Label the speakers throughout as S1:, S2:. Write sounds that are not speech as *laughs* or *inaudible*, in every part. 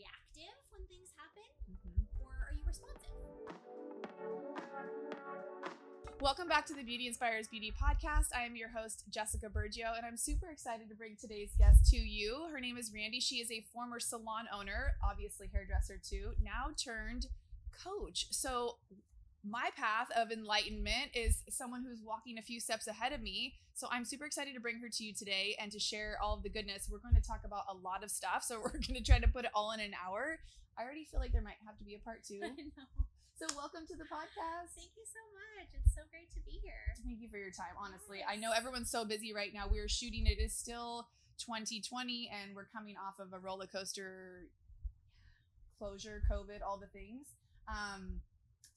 S1: reactive when things happen,
S2: Mm-hmm.
S1: or are you responsive?
S2: Welcome back to the Beauty Inspires Beauty podcast. I am your host, Jessica Bergio, and I'm super excited to bring today's guest to you. Her name is Randi. She is a former salon owner, obviously hairdresser too, now turned coach. So, my path of enlightenment is someone who's walking a few steps ahead of me. So, I'm super excited to bring her to you today and to share all of the goodness. We're going to talk about a lot of stuff, so *laughs* we're going to try to put it all in an hour. I already feel like there might have to be a part two. *laughs*
S1: I know.
S2: So, welcome to the podcast.
S1: Thank you so much. It's so great to be here.
S2: Thank you for your time. Honestly, I know everyone's so busy right now. We're shooting. It is still 2020, and we're coming off of a roller coaster closure, COVID, all the things. Um,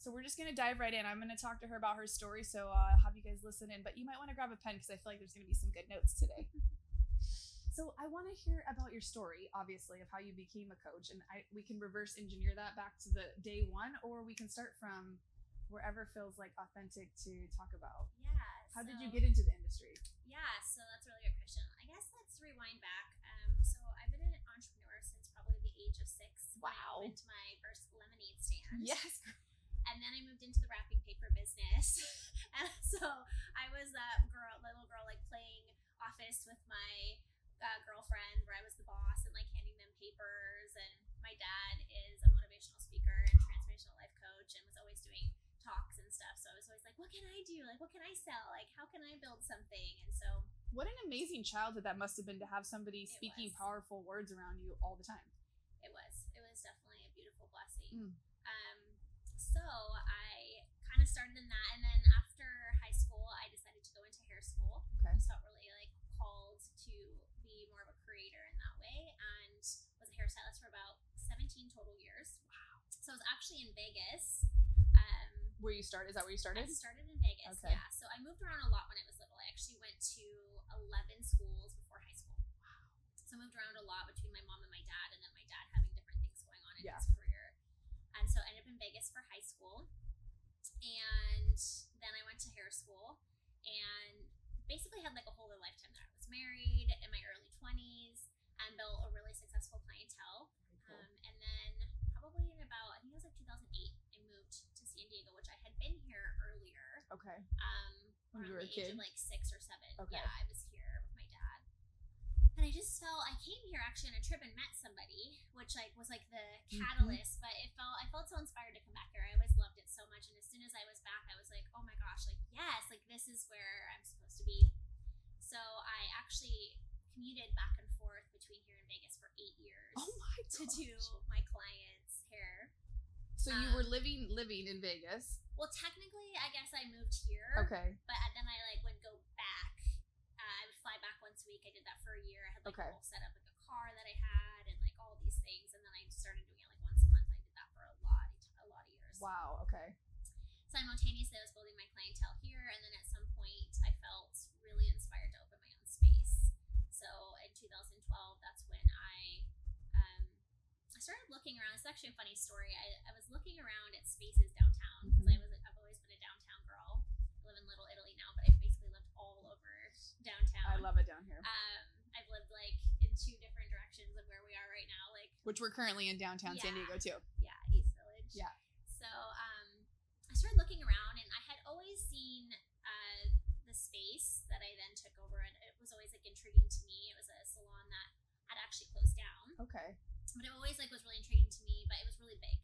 S2: so we're just gonna dive right in. I'm gonna talk to her about her story. So uh, I'll have you guys listen in, but you might want to grab a pen because I feel like there's gonna be some good notes today. So I want to hear about your story, obviously, of how you became a coach, and I we can reverse engineer that back to the day one, or we can start from wherever feels like authentic to talk about.
S1: Yeah.
S2: How did you get into the industry?
S1: Yeah, so that's a really good question. I guess let's rewind back. Um, so I've been an entrepreneur since probably the age of six.
S2: Wow.
S1: I opened my first lemonade stand.
S2: Yes.
S1: And then I moved into the wrapping paper business. *laughs* and so I was that girl, little girl, like playing office with my uh, girlfriend, where I was the boss and like handing them papers. And my dad is a motivational speaker and transformational life coach, and was always doing talks and stuff. So I was always like, what can I do? Like, what can I sell? Like, how can I build something? And so
S2: What an amazing childhood that must have been to have somebody speaking
S1: was.
S2: powerful words around you all the time.
S1: it was it was definitely a beautiful blessing
S2: Mm.
S1: So i kind of started in that and then after high school i decided to go into hair school
S2: Okay.
S1: i felt really like called to be more of a creator in that way and was a hairstylist for about 17 total years wow so i was actually in vegas um
S2: Where you started? Is that where you started?
S1: I started in Vegas,
S2: Okay.
S1: yeah. So I moved around a lot when I was little. I actually went to 11 schools before high school. Wow. So I moved around a lot between my mom and my dad, and then my dad having different things going on in
S2: Yeah.
S1: his so I ended up in Vegas for high school. And then I went to hair school and basically had like a whole other lifetime there. I was married in my early 20s and built a really successful clientele. Um, and then probably in about, I think it was like 2008, I moved to San Diego, which I had been here earlier.
S2: okay.
S1: Um,
S2: When you were a
S1: age
S2: kid?
S1: of like six or seven.
S2: Okay.
S1: Yeah, I was here with my dad. I just felt I came here actually on a trip and met somebody, which like was like the
S2: Mhm.
S1: catalyst. But it felt I felt so inspired to come back here. I always loved it so much, and as soon as I was back, I was like, oh my gosh, like yes, like this is where I'm supposed to be. So I actually commuted back and forth between here and Vegas for eight years
S2: Oh my
S1: to do my clients' hair.
S2: So you were
S1: um,
S2: living living in Vegas.
S1: Well, technically, I guess I moved here.
S2: Okay.
S1: But then I like would go back. Uh, I would fly back once a week. I did that for a year. I had like
S2: Okay.
S1: a whole setup, like a car that I had, and like all these things. And then I started doing it like once a month. I did that for a lot, a lot of years.
S2: Wow. Okay.
S1: Simultaneously, I was building my clientele here, and then at some point, I felt really inspired to open my own space. So in 2012, that's when I um, I started looking around. It's actually a funny story. I, I was looking around at spaces downtown because I was I've always been a downtown girl. I live in Little Italy now, but I've basically lived all over downtown.
S2: I love it down here.
S1: Um, I've lived like in two different directions of where we are right now. Like
S2: Which we're currently in downtown San Diego too.
S1: yeah, East Village.
S2: Yeah.
S1: So um, I started looking around, and I had always seen uh, the space that I then took over, and it was always like intriguing to me. It was a salon that had actually closed down,
S2: Okay.
S1: but it always like was really intriguing to me. But it was really big,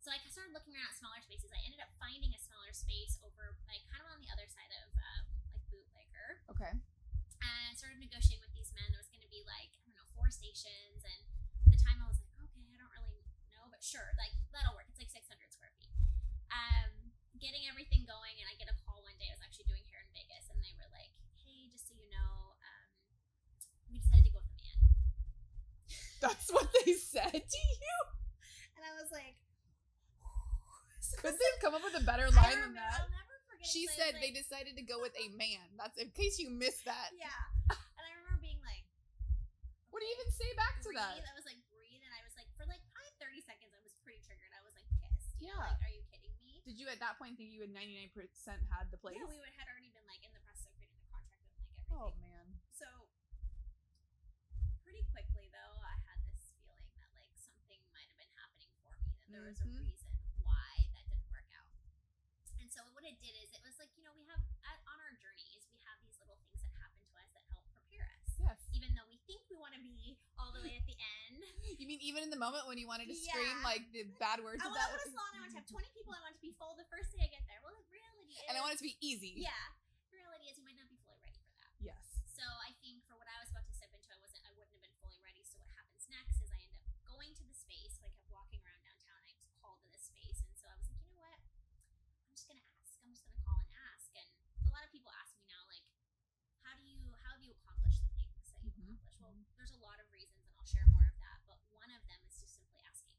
S1: so I started looking around at smaller spaces. I ended up finding a smaller space over like kind of on the other side of um, like bootlegger
S2: Okay.
S1: Started negotiating with these men. There was going to be like I don't know four stations, and at the time I was like, okay, I don't really know, but sure, like that'll work. It's like 600 square feet. Um, getting everything going, and I get a call one day. I was actually doing hair in Vegas, and they were like, hey, just so you know, um, we decided to go with a man, *laughs*
S2: That's what they said to you.
S1: and I was like. *laughs*
S2: Could they come up with a better line than that?
S1: I'll never forget.
S2: She said
S1: was
S2: they decided to go with a man. That's in case you missed that.
S1: Yeah, and I remember being like,
S2: What do you
S1: okay.
S2: even say back to
S1: breathe.
S2: that?
S1: I was like, breathe, and I was like, for like probably thirty seconds, I was pretty triggered. I was like pissed. Know,
S2: Yeah.
S1: like, are you kidding me?
S2: Did you at that point think you had ninety nine percent had the place?
S1: Yeah, we would, had already been like in the process of creating the contract and like everything.
S2: oh man.
S1: So pretty quickly though, I had this feeling that like something might have been happening for me, that there mm-hmm. was a
S2: Mhm.
S1: reason why that didn't work out. And so what it did is it was like, you know, we have at, on our journeys, we have these little things that happen to us that help prepare us.
S2: Yes.
S1: Even though we think we want to be all the way at the end. *laughs*
S2: You mean even in the moment when you wanted to scream
S1: Yeah.
S2: like the bad words
S1: I want to go to salon, I want to have 20 people, I want to be full the first day I get there. Well, the reality is.
S2: and I want it to be easy.
S1: Yeah. The reality is you might not be fully ready for that.
S2: Yes.
S1: So I think for what I was about to step into, I wasn't, I wouldn't have been fully ready. So what happens next is I end up going to the space. So I kept walking around downtown. I was called to this space, and so I was like, you know what? I'm just gonna ask. I'm just gonna call and ask. And a lot of people ask me now, like, how do you, how have you accomplished the things that you've
S2: Mhm.
S1: accomplished? Well, there's a lot of reasons, and I'll share more of that. But one of them is just simply asking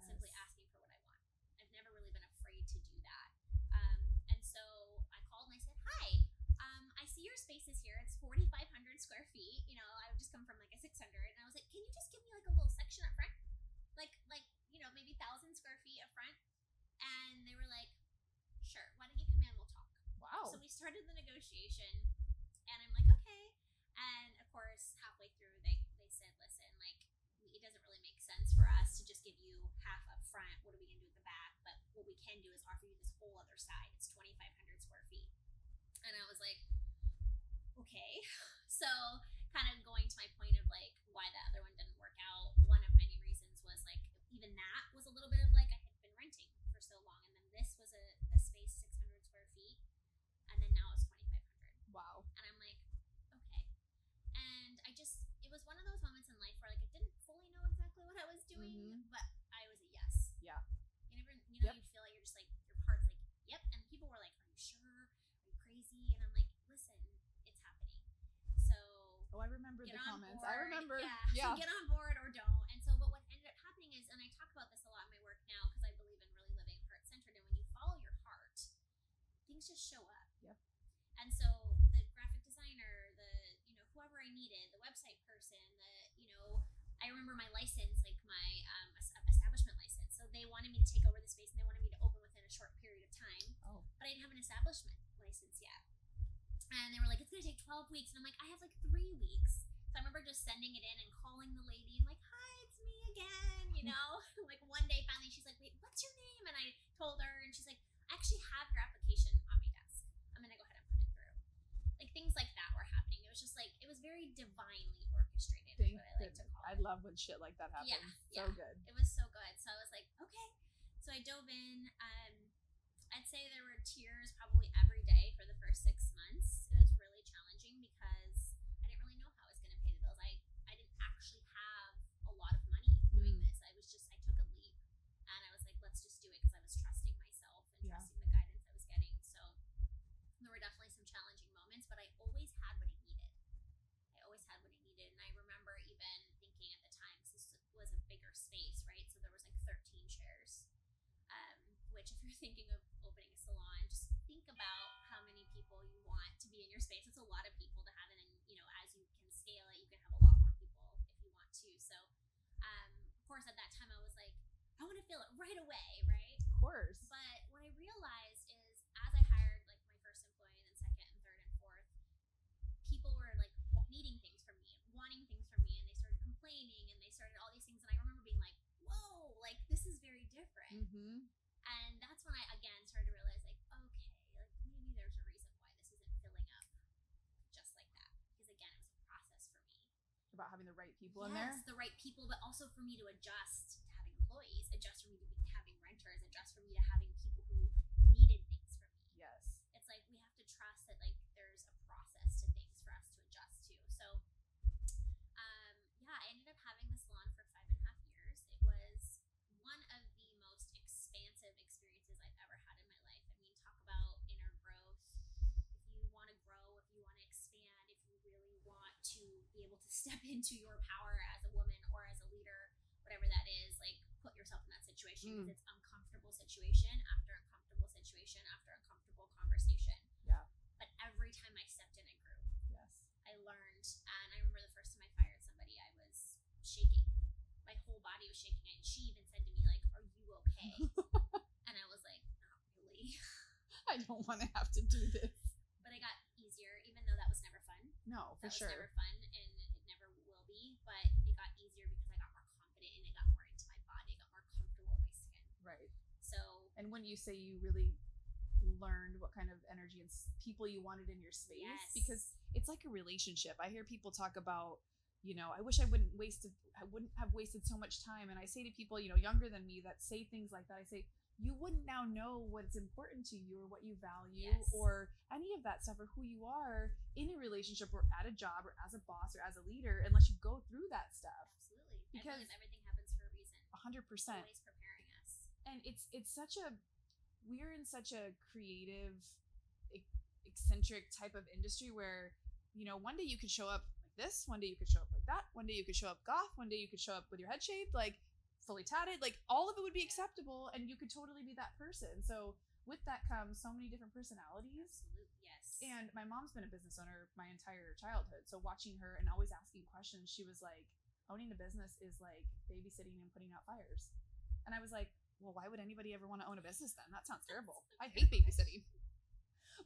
S1: simply asking for what I want. I've never really been afraid to do that. Um, and so I called and I said, Hi, um, I see your space is here. It's 4,500 square feet. You know, I would just come from like a 600. And I was like, Can you just give me like a little section up front? Like, like you know, maybe 1,000 square feet up front? And they were like, Sure. Why don't you come in? We'll talk.
S2: Wow.
S1: So we started the negotiation, and I'm like, okay. And of course, halfway through, they they said, listen, like we- it doesn't really make sense for us to just give you half up front. What are we gonna do at the back? But what we can do is offer you this whole other side. It's 2,500 square feet. And I was like, okay. *laughs* So kind of going to my point of like why the other one didn't work out. One of many reasons was like even that was a little bit of like I had been renting for so long, and then this was a, a space 600 square feet, and then now it's 2,500
S2: wow.
S1: and I'm like, okay. And I just, it was one of those moments in life where like I didn't fully know exactly what I was doing,
S2: Mhm.
S1: but I was a yes.
S2: Yeah.
S1: You never, you know,
S2: Yep.
S1: you feel like you're just like your heart's like, yep. And people were like, are you sure? Are you crazy? And I'm like, listen, it's happening. So
S2: Oh, I remember the comments.
S1: board.
S2: I remember.
S1: Yeah. *laughs*
S2: Yeah.
S1: So get on board or don't. And so, but what ended up happening is, and I talk about this a lot in my work now because I believe in really living heart centered. And when you follow your heart, things just show up.
S2: Yep.
S1: And so the graphic designer, the you know whoever I needed, the website person, the I remember my license, like my um, establishment license. So they wanted me to take over the space and they wanted me to open within a short period of time
S2: Oh.
S1: but I didn't have an establishment license yet. And they were like, it's gonna take 12 weeks. And I'm like, I have like three weeks. So I remember just sending it in and calling the lady and like, hi, it's me again, you know? *laughs* like one day finally she's like, wait, what's your name? And I told her and she's like, I actually have your application on my desk. I'm gonna go ahead and put it through. Like things like that were happening. It was just like, it was very divinely
S2: Thank
S1: what I like to
S2: goodness.
S1: call
S2: I love when shit like that happens.
S1: Yeah,
S2: So
S1: yeah.
S2: good.
S1: It was so good. So I was like, okay. So I dove in. Um, I'd say there were tears probably every day for the first six months. It was really challenging because I didn't really know how I was going to pay the bills. I, I didn't actually have a lot of money doing
S2: Mm.
S1: this. I was just, I took a leap and I was like, let's just do it because I was trusting myself and
S2: Yeah.
S1: trusting the guidance I was getting. So there were definitely some challenging moments, but I always had what I needed. I always had what I needed. And I remember even thinking at the time, 'cause this was a bigger space, right? So there was like 13 chairs. Um, which *laughs* if you're thinking of opening a salon, just think about how many people you want to be in your space. It's a lot of people to have, and then you know, as you can scale it, you can have a lot more people if you want to. So, um, of course, at that time, I was like, I want to feel it right away, right?
S2: Of course.
S1: But what I realized is, as I hired like my first employee, and then second and third and fourth, people were like needing things from me, wanting things from me, and they started complaining, and they started all these things, and I remember being like, "Whoa, like this is very different."
S2: Mm-hmm.
S1: And that's when I again started to realize, like, okay, like maybe there's a reason why this isn't filling up just like that, because again, it was a process for me
S2: About having the right people in there.
S1: yes, the right people, but also for me to adjust to having employees, adjust for me to be having renters, adjust for me to having people who needed things from me.
S2: Yes.
S1: It's like we have to trust that like there's a process to things for us to adjust to. So, um, yeah, I ended up having the salon for five and a half years. It was one of the most expansive experiences I've ever had in my life. I mean, talk about inner growth. If you want to grow, if you want to expand, if you really want to be able to step into your power as a woman or as a leader, whatever that is, like put yourself in that situation because
S2: Mm.
S1: it's uncomfortable situation after uncomfortable situation after uncomfortable conversation.
S2: Yeah.
S1: But every time I stepped in, I grew.
S2: Yes.
S1: I learned, and I remember the first time I fired somebody, I was shaking. My whole body was shaking, and she even said to me, like, "Are you okay?" *laughs* and I was like, "Not really," *laughs*
S2: I don't want to have to do this.
S1: but I got easier, even though that was never fun.
S2: No, for
S1: that
S2: sure.
S1: was never fun, And
S2: when you say you really learned what kind of energy and people you wanted in your space,
S1: yes.
S2: because it's like a relationship. I hear people talk about, you know, I wish I wouldn't wasted, I wouldn't have wasted so much time. And I say to people, you know, younger than me that say things like that, I say, you wouldn't now know what's important to you or what you value
S1: yes.
S2: or any of that stuff or who you are in a relationship or at a job or as a boss or as a leader unless you go through that stuff.
S1: Absolutely.
S2: Because
S1: everything happens for a reason. 100%
S2: and it's it's such a we're in such a creative eccentric type of industry where you know one day you could show up like this one day you could show up like that one day you could show up goth one day you could show up with your head shaved like fully tatted like all of it would be acceptable and you could totally be that person so with that comes so many different personalities
S1: Absolutely, yes.
S2: and my mom's been a business owner my entire childhood. So watching her and always asking questions, she was like, owning a business is like babysitting and putting out fires. And I was like, well, why would anybody ever want to own a business then? That sounds terrible. I hate babysitting.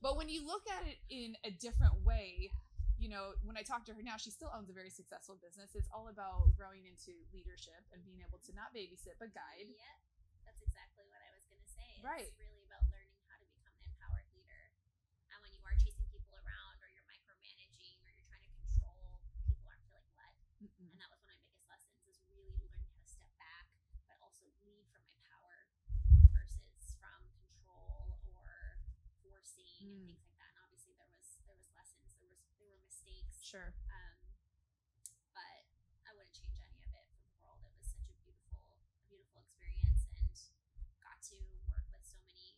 S2: But when you look at it in a different way, you know, when I talk to her now, she still owns a very successful business. It's all about growing into leadership and being able to not babysit but guide.
S1: Yeah, that's exactly what I was gonna say. It's
S2: Right.
S1: really about learning how to become an empowered leader. And when you are chasing people around, or you're micromanaging, or you're trying to control, people aren't feeling led.
S2: Mm-mm.
S1: And that was one of my biggest lessons: is really learning how to step back, but also lead from my power versus from control or and
S2: Mm.
S1: things like that. And obviously, there was there was lessons, there was there were mistakes.
S2: Sure.
S1: Um, but I wouldn't change any of it for the world. It was such a beautiful, a beautiful experience, and got to work with so many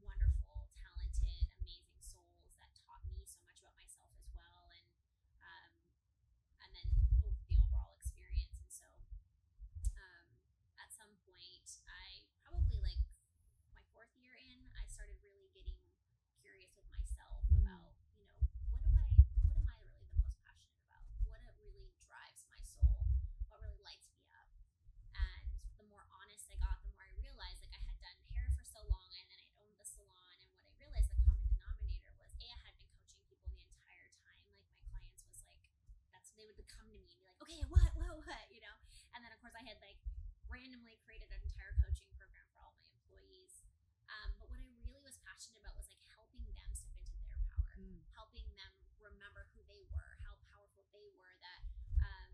S1: wonderful, talented, amazing souls that taught me so much about myself as well, and um, and then o- the overall experience. And so, um, at some point, I probably like my fourth year in, I started really getting curious with myself
S2: Mm.
S1: about, you know, what do I, what am I really the most passionate about? What it really drives my soul? What really lights me up? And the more honest I got, the more I realized, like I had done hair for so long, and then I owned the salon, and what I realized the common denominator was, a, I had been coaching people the entire time. Like my clients was like, that's they would come to me and be like, okay, what, what, what, you know? And then of course I had like randomly created an entire coaching program for all my employees. Um, but what I really was passionate about was like helping them step into their power,
S2: Mm.
S1: helping them remember who they were, how powerful they were, that um,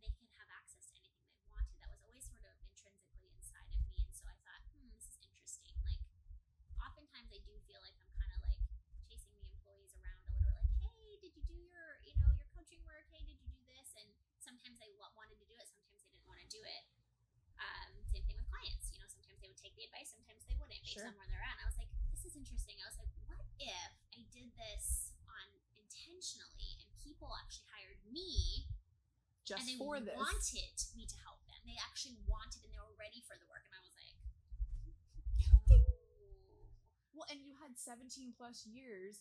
S1: they could have access to anything they wanted. That was always sort of intrinsically inside of me. And so I thought, hmm, this is interesting. Like, oftentimes I do feel like I'm kind of like chasing the employees around a little bit, like, hey, did you do your, you know, your coaching work? Hey, did you do sometimes they wanted to do it, sometimes they didn't want to do it. Um, same thing with clients. You know, sometimes they would take the advice, sometimes they wouldn't, based
S2: Sure.
S1: on where they're at. And I was like, this is interesting. I was like, what if I did this on intentionally and people actually hired me
S2: Just
S1: and they
S2: for this.
S1: wanted me to help them. They actually wanted and they were ready for the work. And I was like, oh, *laughs*
S2: Well, and you had 17 plus years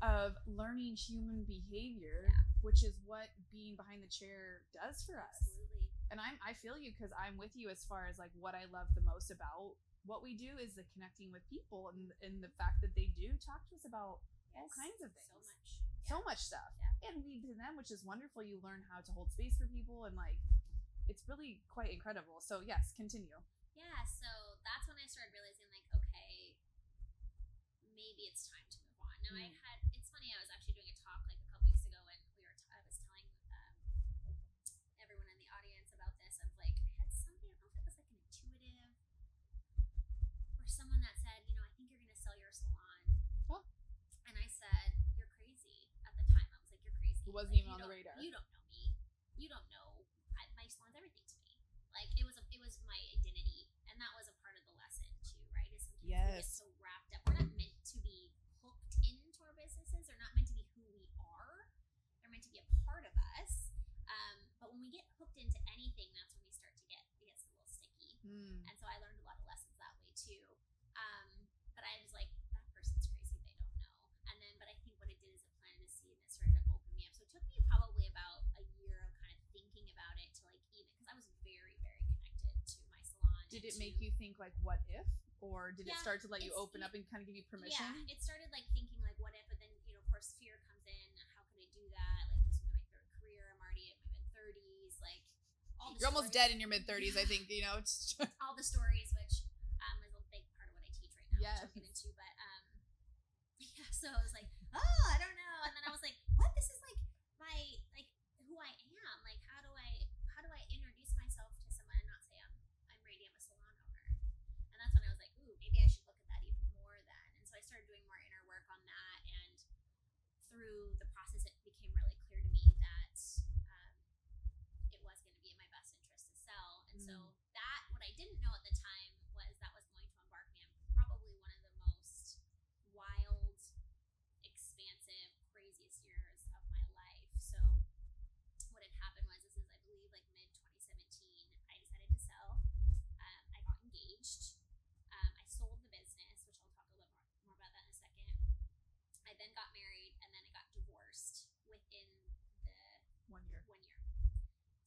S2: of learning human behavior,
S1: Yeah.
S2: Which is what being behind the chair does for us.
S1: absolutely.
S2: And I'm I feel you because I'm with you as far as like what I love the most about what we do is the connecting with people and and the fact that they do talk to us about all kinds of
S1: So
S2: things.
S1: much.
S2: so much stuff
S1: Yeah.
S2: and we to them which is wonderful you learn how to hold space for people and like it's really quite incredible so yes continue
S1: Yeah, so that's when I started realizing, like, okay, maybe it's time to move on. Now, I
S2: Mm.
S1: had, it's funny, I was actually doing a talk like a couple weeks ago, and we were, t- I was telling um, everyone in the audience about this of like, I had something, I don't know if it was like an intuitive or someone that said, you know, I think you're going to sell your salon.
S2: Oh.
S1: And I said, you're crazy. At the time, I was like, you're crazy.
S2: It wasn't even on the radar.
S1: You don't know me. You don't know. I, my salon's everything to me. Like it was, a, it was my identity, and that was a part of the lesson too, right? Is sometimes we get
S2: Yes.
S1: so wrapped up. We're not meant to be hooked into our businesses. They're not meant to be who we are. They're meant to be a part of us. Um, but when we get hooked into anything, that's when we start to get it gets a little sticky.
S2: Hmm.
S1: And so I learned a lot of lessons that way too. Um, but I was like, that person's crazy. They don't know. And then, but I think what it did is it planted a seed and it started to open me up. So it took me probably about a year of kind of thinking about it to like even because I was very, very connected to my salon.
S2: Did it
S1: to-
S2: make you think like what if or did it start to let you open up and kind of give you permission
S1: Yeah, it started like thinking like what if, but then you know, of course, fear comes in. How can I do that? Like this be my third career. I'm already at my mid thirties. Like all the
S2: you're almost dead in your mid 30s i think you know it's *laughs*
S1: all the stories which is a big part of
S2: Yes.
S1: I'll get into, but um, *laughs* yeah. So I was like, oh, I don't know, and then I was like, what? This is like my like who I am. Like, how do I how do I introduce myself to someone and not say I'm I'm Randi, I'm a salon owner? And that's when I was like, ooh, maybe I should look at that even more then. And so I started doing more inner work on that, and through the process, it became really clear to me that um, it was going to be in my best interest to sell. And so
S2: Mm.
S1: that what I didn't know at the time was that was going to embark me on probably one of the most wild, expansive, craziest years of my life. So what had happened was this is I believe like mid 2017. I decided to sell. Um, I got engaged. Um, I sold the business, which I'll talk a little more, more about that in a second. I then got married, and then I got divorced within the
S2: One year.
S1: one year.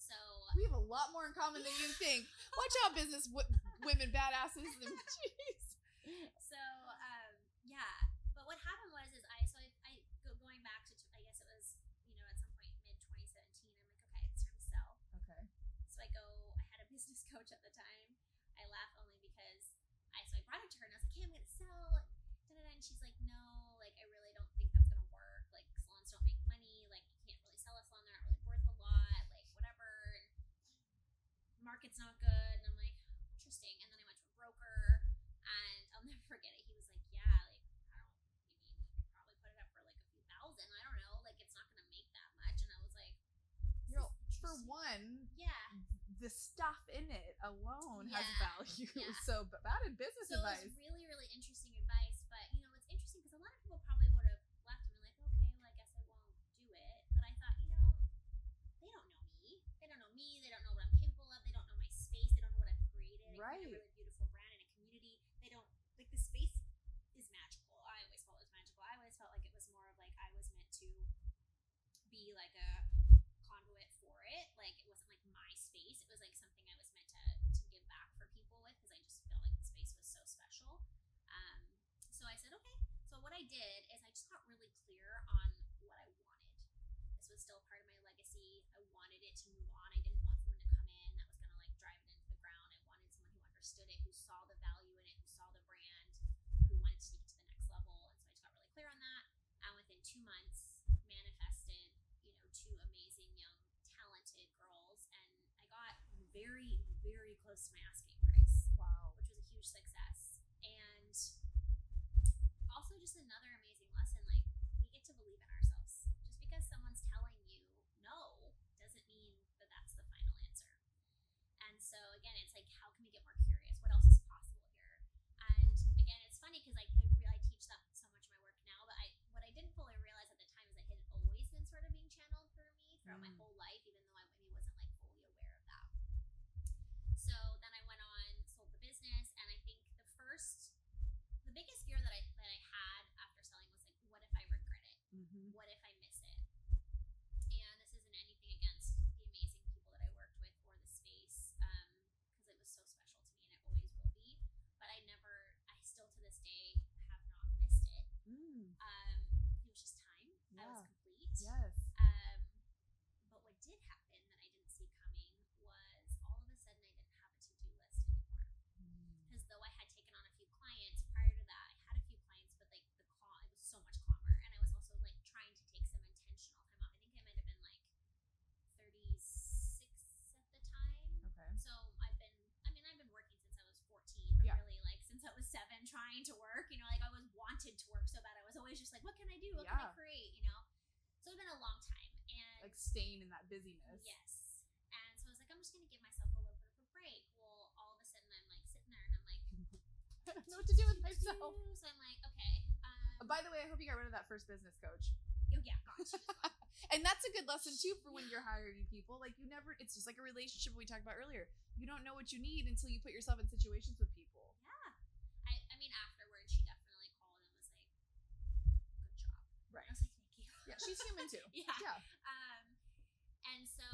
S1: So
S2: We have a lot more in common than you *laughs* think. Watch out, business w- women badasses. *laughs* And, jeez.
S1: so um, yeah. But what happened was is I so I, I go, going back to I guess it was you know at some point mid 2017. I'm like okay, it's time to sell.
S2: Okay.
S1: So I go. I had a *laughs* business coach at the time. I laugh only because I so I brought it to her and I was like, hey, I'm gonna sell. Da, da, da. And she's like, no, like I really don't think that's gonna work. Like salons don't make money. Like you can't really sell a salon. They're not really worth a lot. Like whatever. And market's not good. And I'm like, interesting. And then I went to a broker, and I'll *laughs* never forget it. He was like, yeah, like I don't. You mean you could probably put it up for like a few thousand? I don't know. Like it's not gonna make that much. And I was like,
S2: know, for one,
S1: yeah.
S2: the stuff in it alone has value.
S1: yeah. *laughs*
S2: So, but that is business
S1: So
S2: advice.
S1: it's really, really interesting advice. But you know, it's interesting because a lot of people probably would have left and been like, okay, well, I guess I won't do it. But I thought, you know, they don't know me. They don't know me. They don't know what I'm capable of. They don't know my space. They don't know what I've created. I created
S2: Right.
S1: a really beautiful brand and a community. They don't like the space is magical. I always felt it was magical. I always felt like it was more of like I was meant to be like a conduit for it. Like it wasn't like my space. It was like something I was meant to to give back for people with because I just felt like the space was so special. Um, so I said okay. So what I did is I just got really clear on what I wanted. This was still part of my legacy. I wanted it to move on. I didn't want someone to come in that was gonna like drive it into the ground. I wanted someone who understood it, who saw the value in it, who saw the brand, who wanted to take it to the next level. And so I just got really clear on that. And within two months, manifested, you know, two amazing young, talented girls, and I got very, very close to my asking price
S2: wow.
S1: which was a huge success. And also just another amazing lesson, like we get to believe in ourselves. Just because someone's telling you no doesn't mean that that's the final answer. And so again, it's like how can we get more curious? What else is possible here? And again, it's funny because like I really I teach that so much in my work now, but I what I didn't fully realize at the time is that it had always been sort of being channeled through me throughout my
S2: Mm.
S1: whole life, even though I maybe wasn't like fully aware of that. So then I went on, sold the business, and I think the first, the biggest fear that I that I had after selling was like, what if I regret it?
S2: Mm-hmm.
S1: What if I miss it? And this isn't anything against the amazing people that I worked with or the space, because it was so special to me and it always will be. But I never, I still to this day have not missed it.
S2: Mm.
S1: Um, it was just time. I was
S2: Yeah.
S1: complete.
S2: Yes.
S1: Um, but what did happen that I didn't see coming was all of a sudden I didn't have a to do list anymore.
S2: Mm.
S1: Because though I had taken on a few clients prior to that, I had a few clients, but like the call, it was so much calmer, and I was also like trying to take some intentional time off. I think I might have been like 36 at the time.
S2: Okay.
S1: So I've been, I mean, I've been working since I was 14, but
S2: Yeah.
S1: really like since I was seven, trying to work. You know, like I was wanted to work so bad. I was always just like, what can I do? What can I create? You know. So it's been a long time, and
S2: Like staying in that busyness.
S1: Yes. And so I was like, I'm just gonna give myself a little bit of a break. Well, all of a sudden I'm like sitting there and I'm like, *laughs*
S2: I don't know what to do with myself.
S1: So I'm like, okay. Um,
S2: By the way, I hope you got rid of that first business coach.
S1: oh, yeah, gone. *laughs* She was gone.
S2: And that's a good lesson too for when you're hiring people. Like you never it's just like a relationship we talked about earlier. You don't know what you need until you put yourself in situations with people.
S1: Yeah. I, I mean, afterwards, she definitely called and was like, good job.
S2: Right.
S1: I was like, thank you.
S2: Yeah, she's human too. *laughs*
S1: yeah.
S2: Yeah.
S1: Um, and so,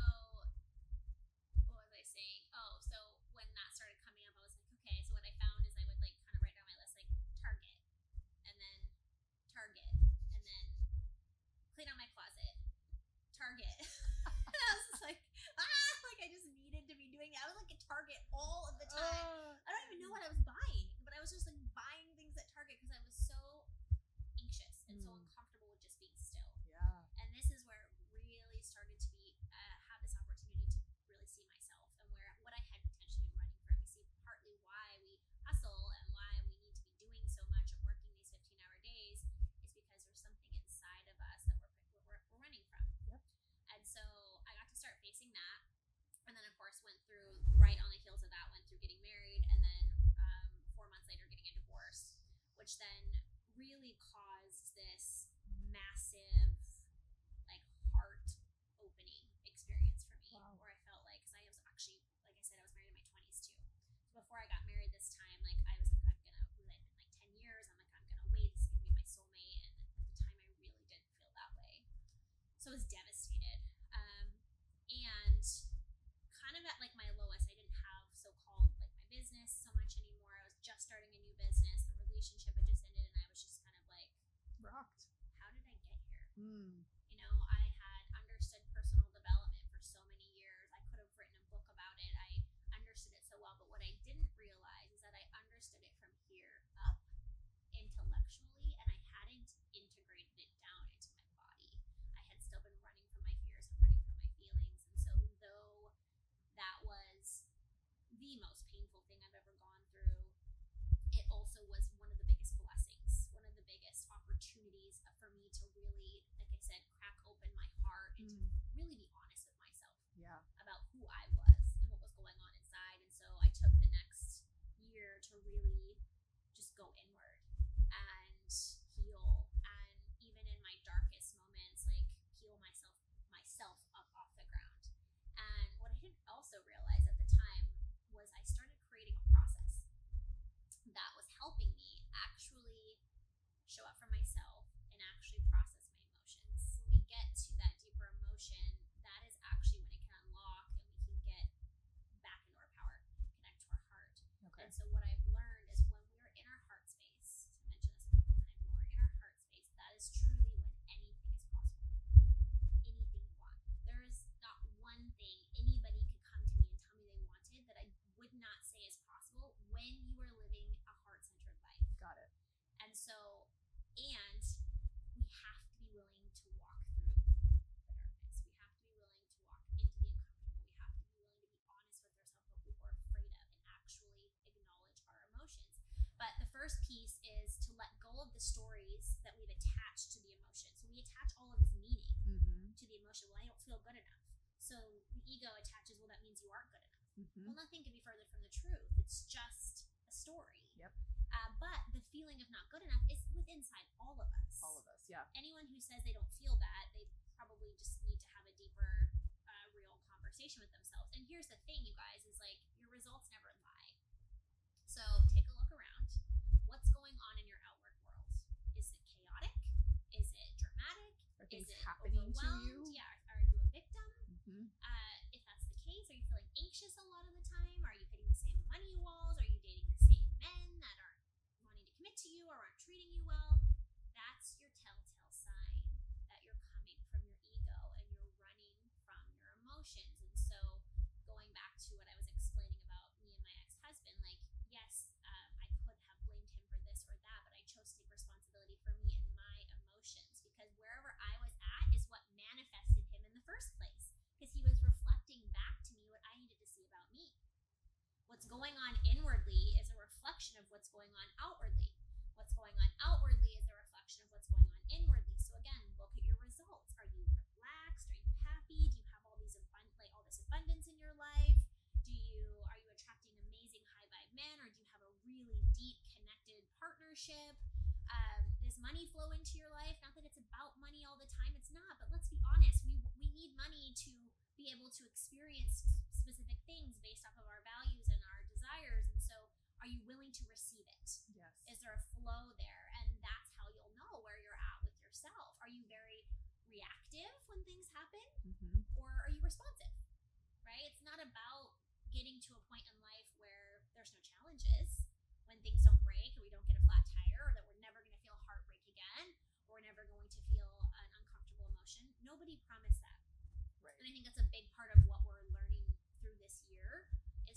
S1: what was I saying? Oh, so when that started coming up, I was like, okay. So what I found is I would like kind of write down my list, like Target, and then Target, and then clean out my closet, Target. *laughs* and I was just like, *laughs* ah, like I just needed to be doing that. I was like at Target all of the time.
S2: Uh,
S1: I don't even know what I was buying, but I was just like buying things at Target through right on the heels of that went through getting married and then um, four months later getting a divorce, which then really caused this massive like heart opening experience for me,
S2: wow.
S1: where I felt like because I was actually like I said I was married in my twenties too. Before I got married relationship had just ended, and I was just kind of like,
S2: Rocked.
S1: how did I get here?
S2: Mm.
S1: You know, I had understood personal development for so many years. I could have written a book about it. I understood it so well, but what I didn't realize is that I understood it from here up intellectually and I hadn't integrated it down into my body. I had still been running from my fears and running from my feelings. And so, though that was the most painful thing I've ever gone through, it also was one of the biggest blessings, one of the biggest opportunities for me to really, like I said, crack open my heart and
S2: Mm.
S1: to really be honest with myself
S2: Yeah.
S1: about who I was and what was going on inside. And so I took the next year to really just go inward and heal. And even in my darkest moments, like heal myself myself up off the ground. And what I didn't also realize at the time was I started creating a process that was helping me actually show up for myself and actually process my emotions. When we get to that deeper emotion, that is actually when it can unlock and we can get back into our power, connect to our heart.
S2: Okay.
S1: And so what I've learned is when we're in our heart space, I mentioned this a couple of times, when we're in our heart space, that is truly when anything is possible. Anything you want. There is not one thing anybody could come to me and tell me they wanted that I would not say is possible when you are living a heart centered life.
S2: Got it.
S1: And so, and we have to be willing to walk through the darkness. We have to be willing to walk into the uncomfortable. We have to be willing to be honest with ourselves what we're afraid of and actually acknowledge our emotions. But the first piece is to let go of the stories that we've attached to the emotion. So we attach all of this meaning
S2: Mm-hmm.
S1: to the emotion. Well, I don't feel good enough. So the ego attaches, well, that means you aren't good enough.
S2: Mm-hmm.
S1: Well, nothing could be further from the truth. It's just a story.
S2: Yep.
S1: Uh, but the feeling of not good enough is within inside all of us.
S2: All of us. Yeah.
S1: Anyone who says they don't feel that, they probably just need to have a deeper, uh, real conversation with themselves. And here's the thing, you guys, is like your results never lie. So take a look around. What's going on in your outward world? Is it chaotic? Is it dramatic?
S2: Are
S1: Is it
S2: happening to you?
S1: Yeah. Are you a victim?
S2: Mm-hmm.
S1: uh, if that's the case, are you feeling anxious a lot of the time? Are you hitting the same money walls? Are you dating the same men that aren't wanting to commit to you or aren't treating you well? That's your telltale sign that you're coming from your ego and you're running from your emotions. And so, going back to what I was explaining about me and my ex husband, like, yes, um, I could have blamed him for this or that, but I chose to take responsibility for me and my emotions because wherever I was at is what manifested him in the first place because he was reflecting back to me what I needed to see about me. What's going on inwardly is a reflection of what's going on outwardly. What's going on outwardly is a reflection of what's going on inwardly. So again, look at your results. Are you relaxed? Are you happy? Do you have all these abund- like all this abundance in your life? Do you are you attracting amazing high vibe men or do you have a really deep connected partnership? Um, does money flow into your life? Not that it's about money all the time. It's not. But let's be honest. We we need money to be able to experience specific things based off of our values desires. And so, are you willing to receive it?
S2: Yes.
S1: Is there a flow there? And that's how you'll know where you're at with yourself. Are you very reactive when things happen,
S2: mm-hmm.
S1: or are you responsive? Right? It's not about getting to a point in life where there's no challenges, when things don't break, or we don't get a flat tire, or that we're never going to feel heartbreak again, or we're never going to feel an uncomfortable emotion. Nobody promised that.
S2: Right.
S1: And I think that's a big part of what we're learning through this year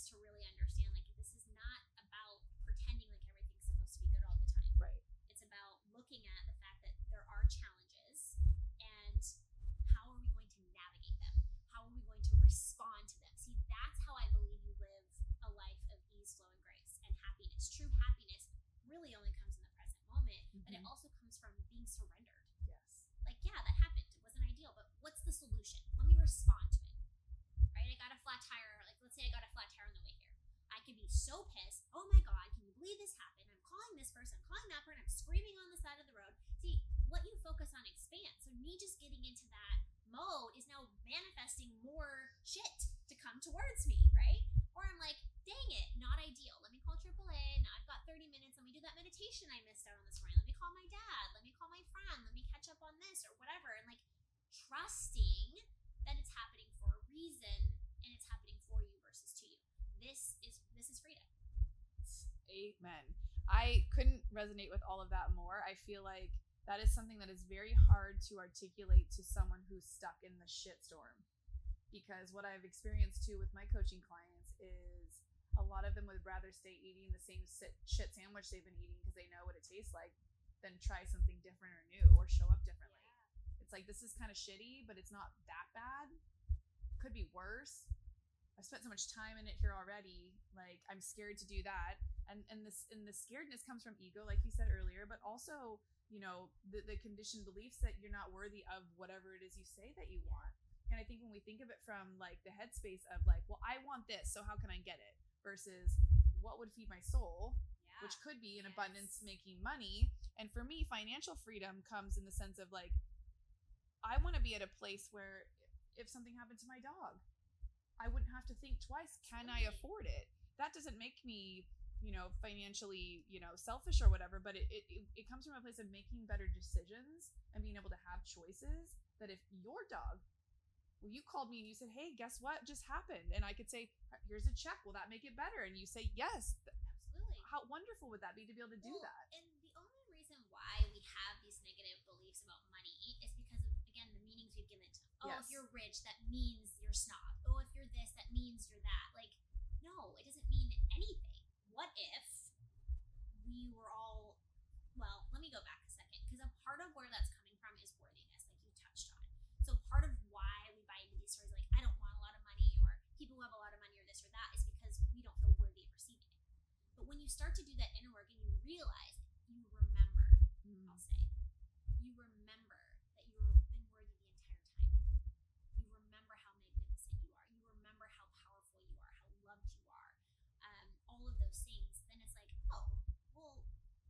S1: is to really understand like this is not about pretending like everything's supposed to be good all the time.
S2: Right.
S1: It's about looking at the fact that there are challenges and how are we going to navigate them? How are we going to respond to them? See, that's how I believe you live a life of ease, flow, and grace and happiness. True happiness really only comes in the present moment, but it
S2: Mhm.
S1: also comes from being surrendered
S2: Yes.
S1: like yeah that happened it wasn't ideal but what's the solution let me respond to it right i got a flat tire like let's say i got a flat tire on the way here i could be so pissed oh my god can you believe this happened i'm calling calling this person, I'm calling that person, I'm screaming on the side of the road. See, what you focus on expands. So me just getting into that mode is now manifesting more shit to come towards me, right? Or I'm like, dang it, not ideal. Let me call AAA. Now I've got 30 minutes. Let me do that meditation I missed out on this morning. Let me call my dad. Let me call my friend. Let me catch up on this or whatever. And like trusting that it's happening for a reason and it's happening for you versus to you. This is this is freedom.
S2: Amen. I couldn't resonate with all of that more. I feel like that is something that is very hard to articulate to someone who's stuck in the shitstorm. Because what I've experienced too with my coaching clients is a lot of them would rather stay eating the same sit, shit sandwich they've been eating because they know what it tastes like than try something different or new or show up differently. It's like this is kind of shitty, but it's not that bad. Could be worse. I've spent so much time in it here already. Like I'm scared to do that. And and this and the scaredness comes from ego, like you said earlier, but also, you know, the, the conditioned beliefs that you're not worthy of whatever it is you say that you want. And I think when we think of it from like the headspace of like, well, I want this, so how can I get it? Versus what would feed my soul,
S1: Yeah.
S2: which could be in
S1: Yes.
S2: abundance making money. And for me, financial freedom comes in the sense of like, I want to be at a place where if something happened to my dog, I wouldn't have to think twice. Can I afford it? That doesn't make me, you know, financially, you know, selfish or whatever, but it, it- it comes from a place of making better decisions and being able to have choices that if your dog, well, you called me and you said, hey, guess what just happened? And I could say, here's a check. Will that make it better? And you say, yes.
S1: Absolutely.
S2: How wonderful would that be to be able to do
S1: Well,
S2: that?
S1: And the only reason why we have these negative beliefs about money is because of again the meanings we've given to. Oh,
S2: Yes.
S1: if you're rich, that means you're snob. Oh, if you're this, that means you're that. Like, no, it doesn't mean anything. What if we were all? Well, let me go back a second because a part of where that's coming from is worthiness, like you touched on. So part of why we buy into these stories, like I don't want a lot of money, or people who have a lot of money, or this or that, is because we don't feel worthy of receiving it. But when you start to do that inner work and you realize, you remember, I'll say, you remember that you've been worthy the entire time. You remember how magnificent you are. You remember how powerful you are, how loved you are, um, all of those things. Then it's like, oh, well,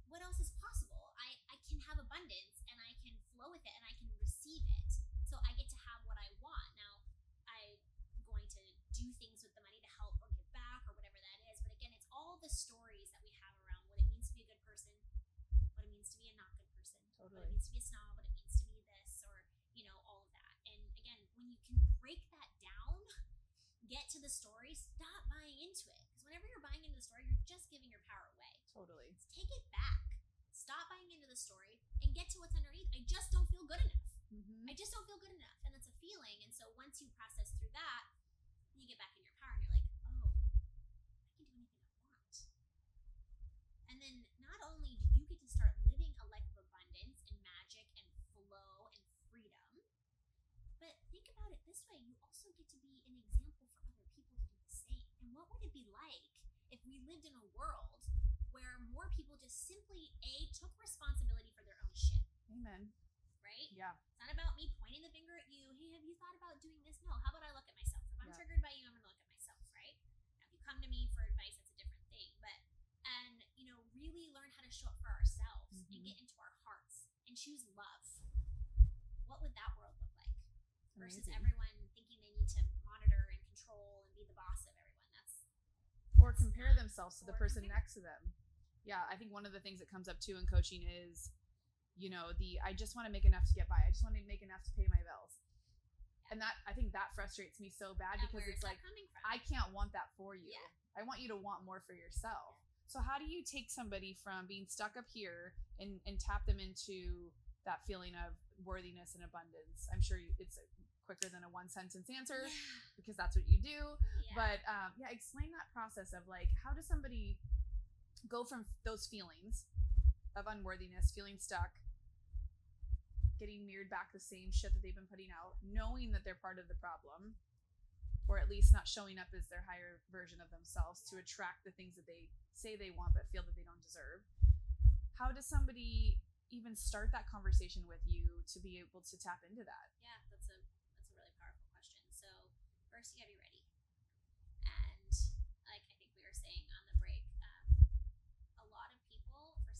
S1: what else is possible? I, I can have abundance and I can flow with it and I can receive it. So I get to have what I want. Now, I'm going to do things with the money to help or give back or whatever that is. But again, it's all the stories that we have around what it means to be a good person, what it means to be a not good person, what it means to be a snob, what it means to be this, or you know, all of that. And again, when you can break that down, get to the story, stop buying into it. Because whenever you're buying into the story, you're just giving your power away.
S2: Totally.
S1: Take it back. Stop buying into the story and get to what's underneath. I just don't feel good enough.
S2: Mm-hmm.
S1: I just don't feel good enough. And that's a feeling. And so once you process through that, you get back in your power and you're like, oh, I can do anything I want. And then not only do you get to start living a life of abundance and magic and flow and freedom, but think about it this way you also get to be an example for other people to do the same. And what would it be like if we lived in a world where more people just simply A, took responsibility for their own shit,
S2: Amen.
S1: right?
S2: Yeah.
S1: It's not about me pointing the finger at you. Hey, have you thought about doing this? No. How about I look at myself? If I'm
S2: Yeah.
S1: triggered by you, I'm gonna look at myself, right? Now, if you come to me for advice, that's a different thing. But and you know, really learn how to show up for ourselves and
S2: Mhm.
S1: get into our hearts and choose love. What would that world look like? Versus
S2: Amazing.
S1: everyone thinking they need to monitor and control and be the boss of everyone. That's
S2: or compare themselves to the person next to them. Yeah, I think one of the things that comes up too in coaching is, you know, the I just want to make enough to get by. I just want to make enough to pay my bills. And that I think that frustrates me so bad
S1: and
S2: because it's like? I can't want that for you.
S1: Yeah.
S2: I want you to want more for yourself. So how do you take somebody from being stuck up here and and tap them into that feeling of worthiness and abundance? I'm sure you, it's quicker than a one sentence answer
S1: yeah.
S2: because that's what you do
S1: yeah.
S2: but um, yeah explain that process of like how does somebody go from those feelings of unworthiness feeling stuck getting mirrored back the same shit that they've been putting out knowing that they're part of the problem or at least not showing up as their higher version of themselves to attract the things that they say they want but feel that they don't deserve how does somebody even start that conversation with you to be able to tap into that
S1: Yeah, that's a that's a really powerful question. So first, you gotta be ready, and like I think we were saying on the break, um, a lot of people, for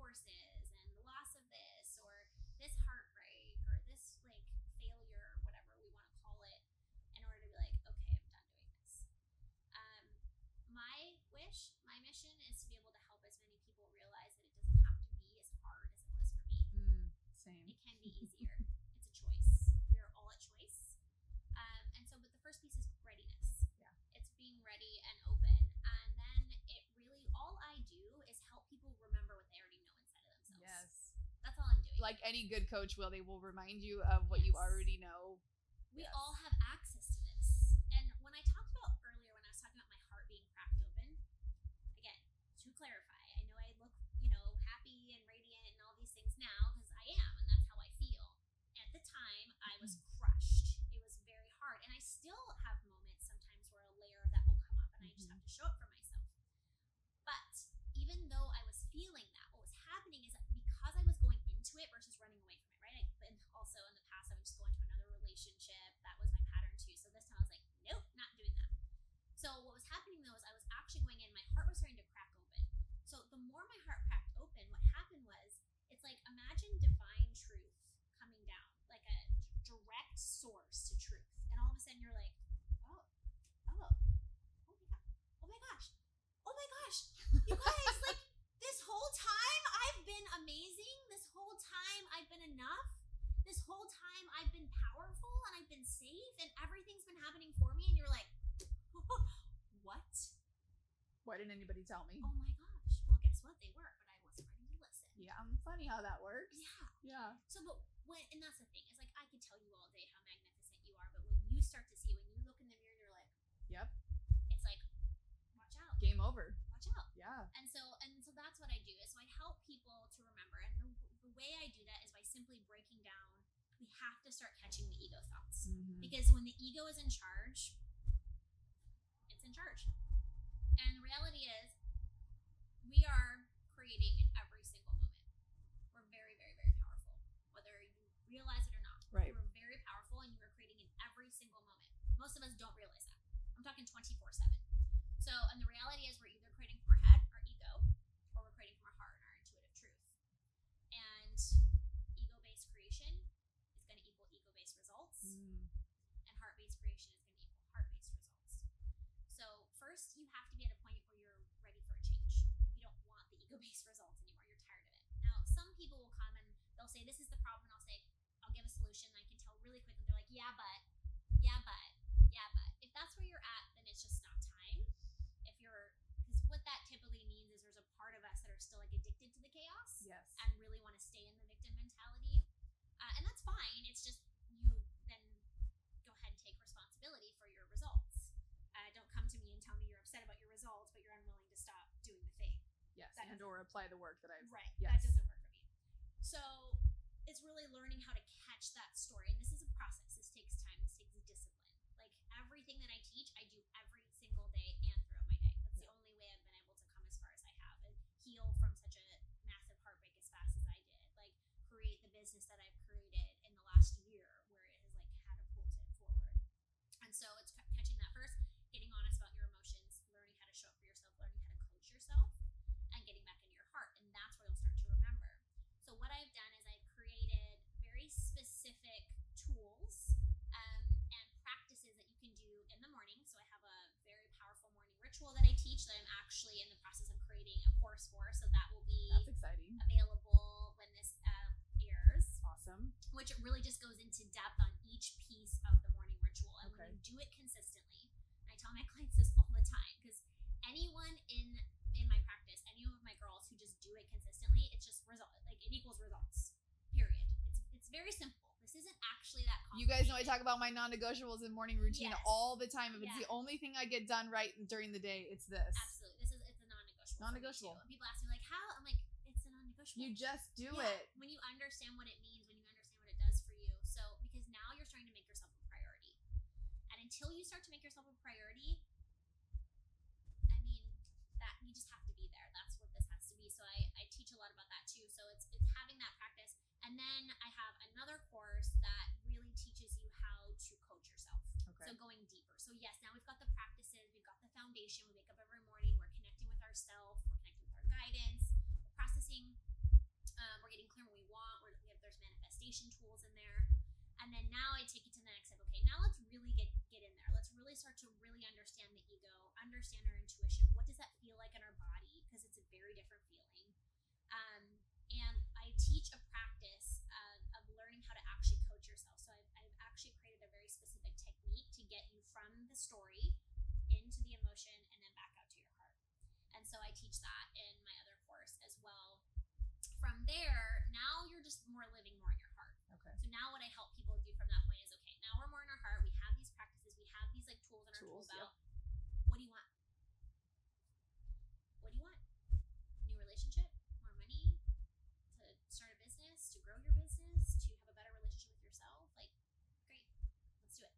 S1: divorces and the loss of this or this heartbreak or this like failure, whatever we want to call it, in order to be like, okay, I'm done doing this. Um, my wish, my mission is to be able to help as many people realize that it doesn't have to be as hard as it was for me.
S2: Mm, same.
S1: It can be easier. it's a choice. We are all a choice. Um, and so, but the first piece is readiness.
S2: Yeah.
S1: It's being ready and open. And then it really, all I do is help people remember what they already know inside of themselves.
S2: Yes.
S1: That's all I'm doing.
S2: Like any good coach will, they will remind you of what you already know.
S1: we
S2: yes.
S1: all have access to this. And when I talked about earlier, when I was talking about my heart being cracked open, again, to clarify, I know I look, you know, happy and radiant and all these things now because I am, and that's how I feel. At the time, I was crushed. It was very hard. And I still have moments sometimes where a layer of that will come up and I just
S2: Mhm.
S1: have to show up for myself. But even though I was feeling that, what was happening is that because I was going into it versus running away from it, right? And also in the past, I would just go into another relationship. That was my pattern too. So this time I was like, nope, not doing that. So what was happening though is I was actually going in, my heart was starting to crack open. So the more my heart cracked open, what happened was it's like imagine divine truth coming down, like a direct source to truth. And all of a sudden you're like, oh, oh, oh my god, oh my gosh, oh my gosh, you guys, like this whole time I've been amazing. This whole time I've been enough. This whole time I've been powerful and I've been safe and everything's been happening for me. And you're like, *laughs* what?
S2: Why didn't anybody tell me?
S1: Oh my gosh. Well, guess what? They were, but I wasn't ready to listen.
S2: Yeah, I'm funny how that works.
S1: Yeah.
S2: Yeah.
S1: So, but when, and that's the thing, is like I could tell you all day how magnificent you are, but when you start to see, when you look in the mirror, you're like,
S2: Yep.
S1: it's like, watch out,
S2: Game over.
S1: Watch out.
S2: Yeah.
S1: And so, and so that's what I do. Is so I help people to remember, and the, the way I do that is by simply breaking down. We have to start catching the ego thoughts
S2: Mhm.
S1: because when the ego is in charge, it's in charge. And the reality is, we are creating in every single moment. We're very, very, very powerful, whether you realize it or not.
S2: Right.
S1: We're very powerful, and you are creating in every single moment. Most of us don't realize that. I'm talking 24 7. So, and the reality is, we're either creating from our head, our ego, or we're creating from our heart and our intuitive truth. And ego based creation is going to equal ego based results
S2: Mm.
S1: and heart based creation is going to equal heart based results. So, first, you have to be at a point where you're ready for a change. You don't want the ego based *laughs* results anymore. You're tired of it. Now, some people will come and they'll say, This is the problem. And I'll say, I'll give a solution. And I can tell really quickly. They're like, Yeah, but, yeah, but, yeah, but. If that's where you're at, then it's just not time. If you're, because what that typically means is there's a part of us that are still like addicted to the chaos
S2: Yes.
S1: and really want to stay in the victim mentality. Uh, and that's fine. It's just you then go ahead and take responsibility for your results. Uh, don't come to me and tell me you're upset about your results, but you're unwilling to stop doing the thing.
S2: yes.
S1: that
S2: And or apply the work that I've.
S1: Right.
S2: Yes.
S1: That doesn't work for me. So it's really learning how to catch that story. And this is a process. This takes time. This takes discipline. Like everything that I teach, I do every single day and throughout my day. That's the only way I've been able to come as far as I have and heal from such a massive heartbreak as fast as I did. Like create the business that I've created in the last year where it has like catapulted forward. And so it's ca- catching that first, getting honest about your emotions, learning how to show up for yourself, learning how to coach yourself, and getting back into your heart. And that's where you'll start to remember. So what I've done is I've created very specific tools um, and practices that you can do in the morning. So I have a very powerful morning ritual that I teach that I'm actually in the process of creating a course for. So that will be
S2: That's exciting.
S1: available when this uh, airs
S2: Awesome.
S1: which really just goes into depth on each piece of the morning ritual. And when
S2: Okay.
S1: you do it consistently, I tell my *laughs* clients this all the time because anyone in in my practice, any of my girls who just do it consistently, it's just result like it equals results. Period. It's it's very simple. This isn't actually that
S2: You guys know I talk about my non-negotiables in morning routine
S1: Yes.
S2: all the time. If it's the only thing I get done right during the day, it's this.
S1: Absolutely. This is it's a non-negotiable.
S2: Non-negotiable.
S1: people ask me like, how? I'm like, it's a non-negotiable.
S2: You just do
S1: Yeah,
S2: it.
S1: when you understand what it means, when you understand what it does for you. So because now you're starting to make yourself a priority, and until you start to make yourself a priority, I mean that you just have to be there. That's what this has to be. So I, I teach a lot about that too. So it's it's having that practice, and then I have another course that really teaches you how to coach yourself.
S2: Okay.
S1: So going deeper. So yes, now we've got the practices, we've got the foundation. We wake up every morning, we're connecting with ourselves, we're connecting with our guidance, we're processing um, we're getting clear what we want. We're, we have, there's manifestation tools in there. And then now I take it to the next step. Okay, now let's really get get in there. Let's really start to really understand the ego, understand our intuition. What does that feel like in our body? Because it's a very different feeling. Um, and I teach a practice uh, of learning how to actually coach yourself. So I've, I've actually created a very specific technique to get you from the story into the emotion and then back out to your heart. And so I teach that in my other course as well. From there, now you're just more living more in your heart.
S2: Okay.
S1: So now what I help people do from that point is okay, now we're more in our heart. We have these practices, we have these like tools our
S2: yep.
S1: What do you want? What do you want? New relationship? More money? To start a business? To grow your business? To have a better relationship with yourself? Like, great, let's do it.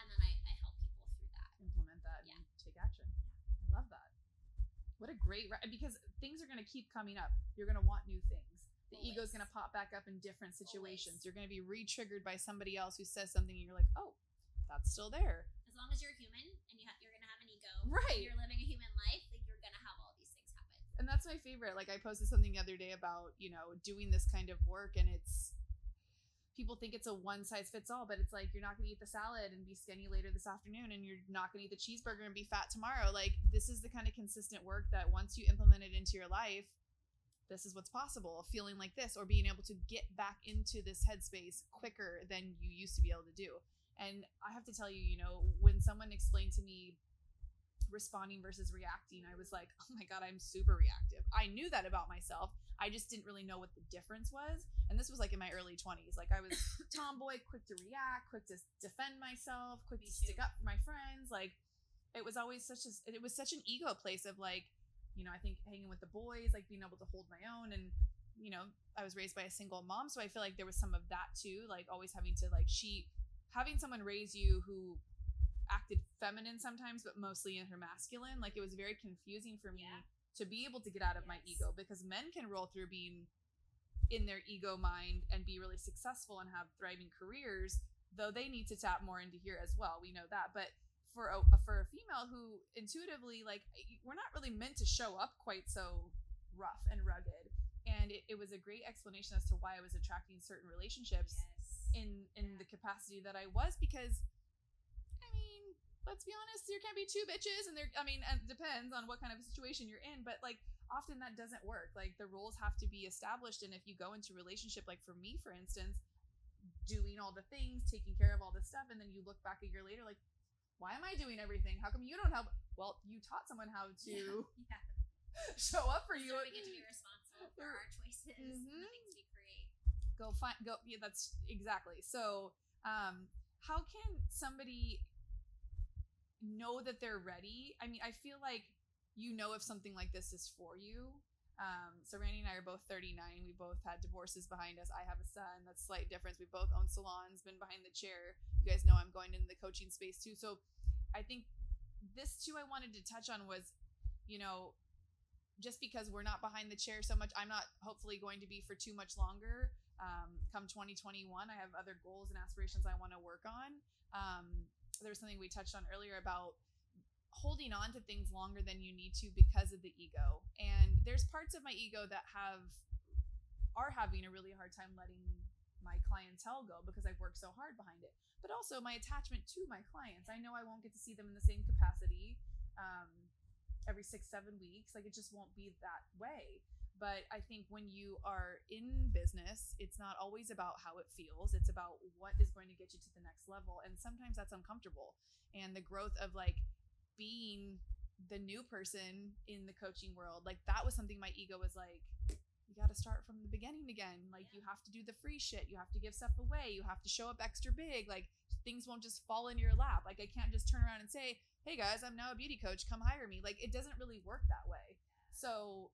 S1: And then I, I help people through that.
S2: Implement that
S1: Yeah.
S2: and take action. I love that. What a great ra- because things are going to keep coming up. You're going to want new things. The ego's
S1: Always.
S2: going to pop back up in different situations.
S1: Always.
S2: You're going to be re-triggered by somebody else who says something and you're like, "Oh, that's still there."
S1: As long as you're human and you ha- you're gonna have an ego,
S2: Right.
S1: and you're living a human life, like you're gonna have all these things happen.
S2: and that's my favorite like i posted something the other day about you know doing this kind of work and it's people think it's a one size fits all but it's like you're not going to eat the salad and be skinny later this afternoon and you're not going to eat the cheeseburger and be fat tomorrow like this is the kind of consistent work that once you implement it into your life this is what's possible feeling like this or being able to get back into this headspace quicker than you used to be able to do and i have to tell you you know when someone explained to me responding versus reacting, I was like, *laughs* oh my God, I'm super reactive. I knew that about myself. I just didn't really know what the difference was. And this was like in my early 20s. Like I was *laughs* tomboy, quick to react, quick to defend myself, quick
S1: Me
S2: to stick
S1: too.
S2: up for my friends. Like it was always such a, it was such an ego place of like, you know, I think hanging with the boys, like being able to hold my own. And, you know, I was raised by a single mom. So I feel like there was some of that too. Like always having to like, she, having someone raise you who acted feminine sometimes, but mostly in her masculine. Like it was very confusing for me
S1: Yeah.
S2: to be able to get out of my ego because men can roll through being in their ego mind and be really successful and have thriving careers, though they need to tap more into here as well. We know that, but for a for a female who intuitively like we're not really meant to show up quite so rough and rugged. And it, it was a great explanation as to why I was attracting certain relationships
S1: Yes.
S2: In in
S1: Yeah.
S2: the capacity that I was because I mean, let's be honest, there can't be two bitches and there I mean, it depends on what kind of situation you're in, but like often that doesn't work. Like the roles have to be established and if you go into relationship like for me for instance, doing all the things, taking care of all this stuff and then you look back a year later like why am I doing everything? How come you don't help? Well, you taught someone how *laughs* to
S1: yeah. *laughs*
S2: show up for you.
S1: So we get to be responsible for our choices and
S2: Mhm.
S1: the things we create.
S2: Go find go yeah that's exactly. So um how can somebody know that they're ready? I mean i feel like you know if something like this is for you. Um so randi and i are both 39 we both had divorces behind us. I have a son. That's slight difference. We both own salons been behind the chair. You guys know i'm going into the coaching space too. So i think this too i wanted to touch on was you know just because we're not behind the chair so much i'm not hopefully going to be for too much longer um, come 2021 i have other goals and aspirations i want to work on. Um, there was something we touched on earlier about holding on to things longer than you need to because of the ego. And there's parts of my ego that have are having a really hard time letting my clientele go because i've worked so hard behind it. But also my attachment to my clients. I know i won't get to see them in the same capacity um, every six seven weeks. Like it just won't be that way but i think when you are in business it's not always about how it feels it's about what is going to get you to the next level and sometimes that's uncomfortable and the growth of like being the new person in the coaching world like that was something my ego was like you got to start from the beginning again like you have to do the free shit you have to give stuff away you have to show up extra big like things won't just fall into your lap like i can't just turn around and say hey guys i'm now a beauty coach come hire me like it doesn't really work that way. So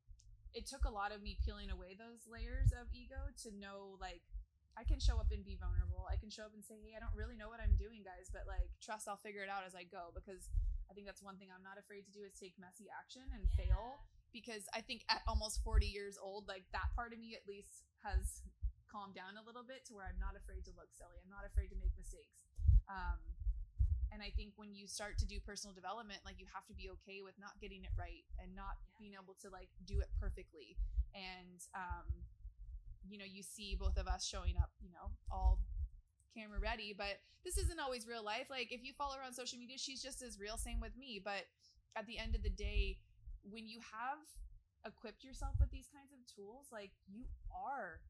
S2: it took a lot of me peeling away those layers of ego to know like I can show up and be vulnerable. I can show up and say, "Hey, I don't really know what I'm doing, guys, but like trust I'll figure it out as I go." Because I think that's one thing I'm not afraid to do is take messy action and
S1: Yeah.
S2: fail. Because I think at almost 40 years old, like that part of me at least has calmed down a little bit to where I'm not afraid to look silly. I'm not afraid to make mistakes. Um, and I think when you start to do personal development, like you have to be okay with not getting it right and not
S1: Yeah.
S2: being able to like do it perfectly. And um, you know, you see both of us showing up, you know, all camera ready, but this isn't always real life. Like if you follow her on social media, she's just as real. Same with me. But at the end of the day, when you have equipped yourself with these kinds of tools, like you are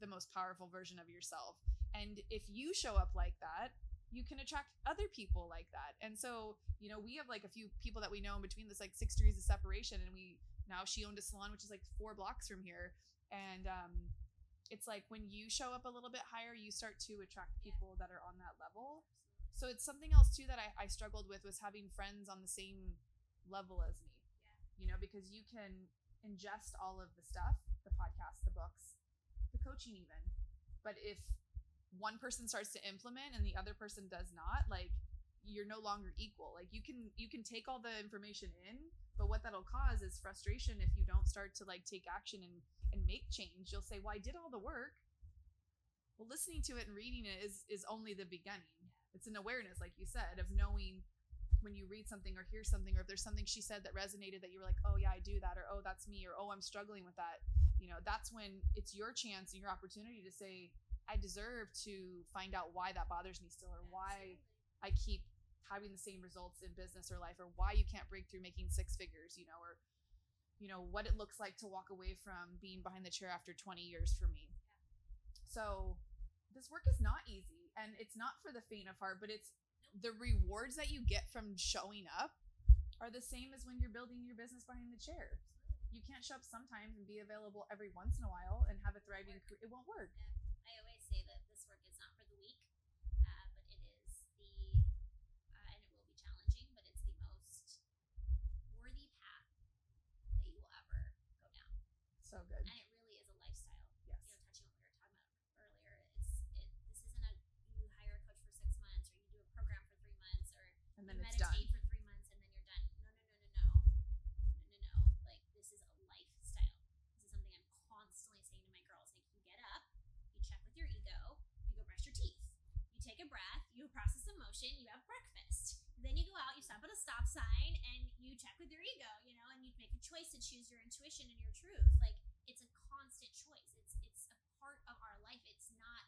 S2: the most powerful version of yourself. And if you show up like that, you can attract other people like that. And so, you know, we have like a few people that we know in between this like six degrees of separation. And we now she owned a salon, which is like four blocks from here. And um, it's like when you show up a little bit higher, you start to attract people that are on that level. So it's something else too that I, I struggled with was having friends on the same level as me.
S1: Yeah.
S2: You know, because you can ingest all of the stuff, the podcasts, the books, the coaching even. But if one person starts to implement and the other person does not, like you're no longer equal. Like you can you can take all the information in, but what that'll cause is frustration if you don't start to like take action and and make change. You'll say, "Well, I did all the work." Well, listening to it and reading it is is only the beginning. It's an awareness, like you said, of knowing when you read something or hear something, or if there's something she said that resonated that you were like, "Oh yeah, I do that," or "Oh, that's me," or "Oh, I'm struggling with that." You know, that's when it's your chance and your opportunity to say, "I deserve to find out why that bothers me still, or why. I keep having the same results in business or life, or why you can't break through making six figures, you know, or you know what it looks like to walk away from being behind the chair after 20 years for me. So this work is not easy, and it's not for the faint of heart, but it's the rewards that you get from showing up are the same as when you're building your business behind the chair. You can't show up sometimes and be available every once in a while and have a thriving career. It won't work.
S1: I
S2: So good.
S1: And it really is a lifestyle.
S2: Yes.
S1: You know, touching on what we were talking about earlier, it's it. This isn't a you hire a coach for six months or you do a program for three months or
S2: and then you
S1: meditate for three months and then you're done. No, no, no, no, no, no, no, no. Like this is a lifestyle. This is something I'm constantly saying to my girls. Like you get up, you check with your ego, you go brush your teeth, you take a breath, you process emotion, you have breakfast. Then you go out, you stop at a stop sign, and you check with your ego, you know, and you make a choice to choose your intuition and your truth. Like it's a constant choice. It's it's a part of our life. It's not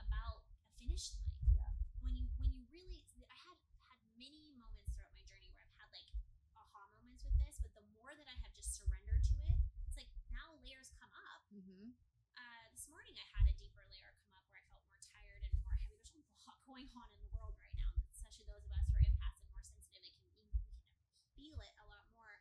S1: about a finish line.
S2: Yeah.
S1: When you when you really, I had had many moments throughout my journey where I've had like aha moments with this, but the more that I have just surrendered to it, it's like now layers come up.
S2: Mm-hmm.
S1: Uh, this morning I had a deeper layer come up where I felt more tired and more heavy. There's a lot *laughs* going on in the world right now, especially those of us who are empaths and more sensitive. It can we can feel it a lot more.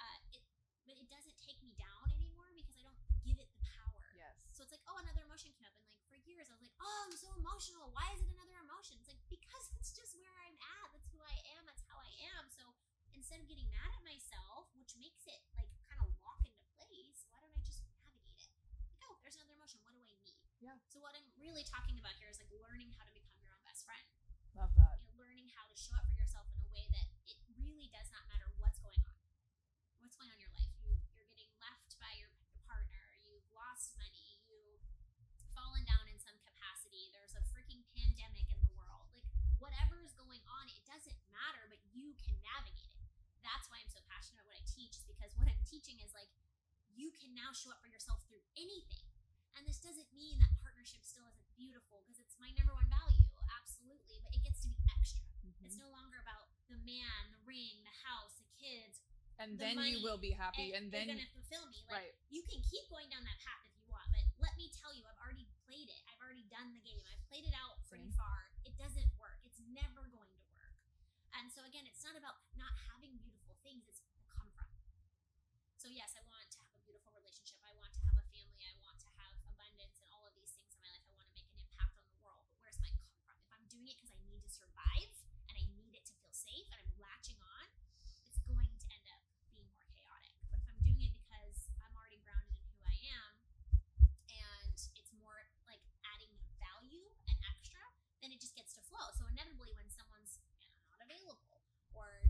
S1: Uh, it, but it doesn't take me down anymore because I don't give it the power.
S2: Yes.
S1: So it's like, oh, another emotion came up, and like for years I was like, oh, I'm so emotional. Why is it another emotion? It's like because *laughs* it's just where I'm at. That's who I am. That's how I am. So instead of getting mad at myself, which makes it like kind of lock into place, why don't I just navigate it? Like, oh, there's another emotion. What do I need?
S2: Yeah.
S1: So what I'm really talking about here is like learning how to become your own best friend.
S2: Love that.
S1: You know, learning how to show up for yourself in a way that it really does not matter what's going on. What's going on in your life? You you're getting left by your partner. You've lost money. You've fallen down in some capacity. There's a freaking pandemic in the world. Like whatever is going on, it doesn't matter, but you can navigate it. That's why I'm so passionate about what I teach. Is because what I'm teaching is like you can now show up for yourself through anything. And this doesn't mean that partnership still isn't beautiful because it's my number one value, absolutely. But it gets to be extra. It's
S2: Mhm.
S1: no longer about the man, the ring, the house, the kids.
S2: And
S1: the
S2: then
S1: money
S2: you will be happy, and,
S1: and
S2: then
S1: you're gonna fulfill me. Like
S2: right.
S1: you can keep going down that path if you want, but let me tell you, I've already played it. I've already done the game. I've played it out pretty
S2: Same.
S1: far. It doesn't work. It's never going to work. And so again, it's not about not having beautiful things. It's where come from. So yes, I want to have a beautiful relationship. I want to have a family. I want to have abundance and all of these things in my life. I want to make an impact on the world. But where's my come from? If I'm doing it because I need to survive and I need it to feel safe and I'm latching on, it's going to end up being more chaotic. But if I'm doing it because I'm already grounded in who I am and it's more like adding value and extra, then it just gets to flow. So inevitably, when someone's not available or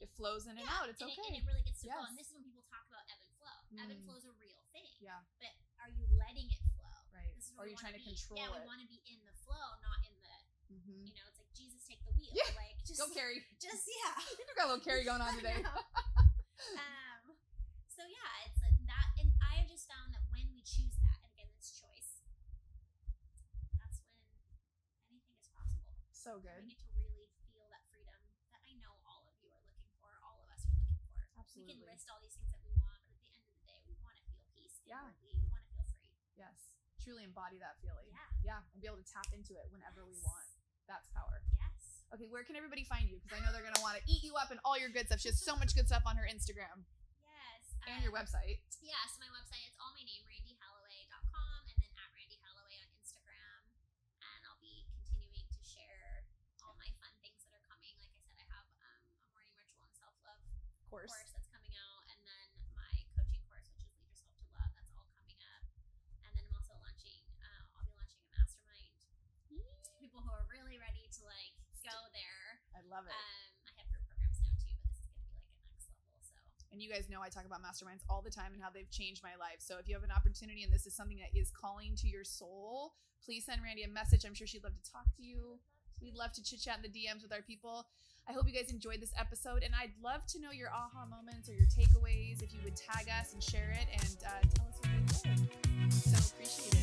S2: it flows in
S1: yeah, and
S2: out. It's
S1: and
S2: okay.
S1: It, and it really gets to
S2: yes. flow.
S1: And this is when people talk about ebb and flow. Mm. Ebb and
S2: mm.
S1: flow is a real thing.
S2: Yeah.
S1: But are you letting it flow?
S2: Right.
S1: This is
S2: are
S1: you
S2: trying to
S1: be.
S2: control
S1: yeah,
S2: it?
S1: we want to be in the flow, not in the.
S2: Mm-hmm.
S1: You know, it's like Jesus take the wheel.
S2: Yeah.
S1: Like just
S2: go carry. *laughs*
S1: Just yeah. *laughs*
S2: I think we got a little carry going on *laughs* today.
S1: um. So yeah, it's like that, and I have just found that when we choose that, and again, it's choice. That's when anything is possible. So good. For. We can list all these things that we want, but at the end of the day, we want to feel peace.
S2: Yeah.
S1: We want to feel free.
S2: Yes. Truly embody that feeling.
S1: Yeah.
S2: Yeah. And be able to tap into it whenever we want. That's power.
S1: Yes.
S2: Okay, where can everybody find you? Because I know they're gonna want to eat you up and all your good stuff. She has so much good stuff on her Instagram
S1: Yes.
S2: and your website.
S1: Yeah, so my website is all my name, randihalaway.com, and then at Randi Halaway on Instagram. And I'll be continuing to share all my fun things that are coming. Like I said, I have um, a morning ritual and self love
S2: course.
S1: course that's coming out, and then my coaching course, which is Lead Yourself to Love, that's all coming up. And then I'm also launching, uh, I'll be launching a mastermind. People who are really ready to like go there.
S2: I love it.
S1: Um, I have group programs now too, but this is going to be like a next level. So
S2: And you guys know I talk about masterminds all the time and how they've changed my life. So if you have an opportunity and this is something that is calling to your soul, please send Randi a message. I'm sure she'd love to talk to you. We'd love to chit chat in the DMs with our people. I hope you guys enjoyed this episode, and I'd love to know your aha moments or your takeaways. If you would tag us and share it and uh, tell us what they were.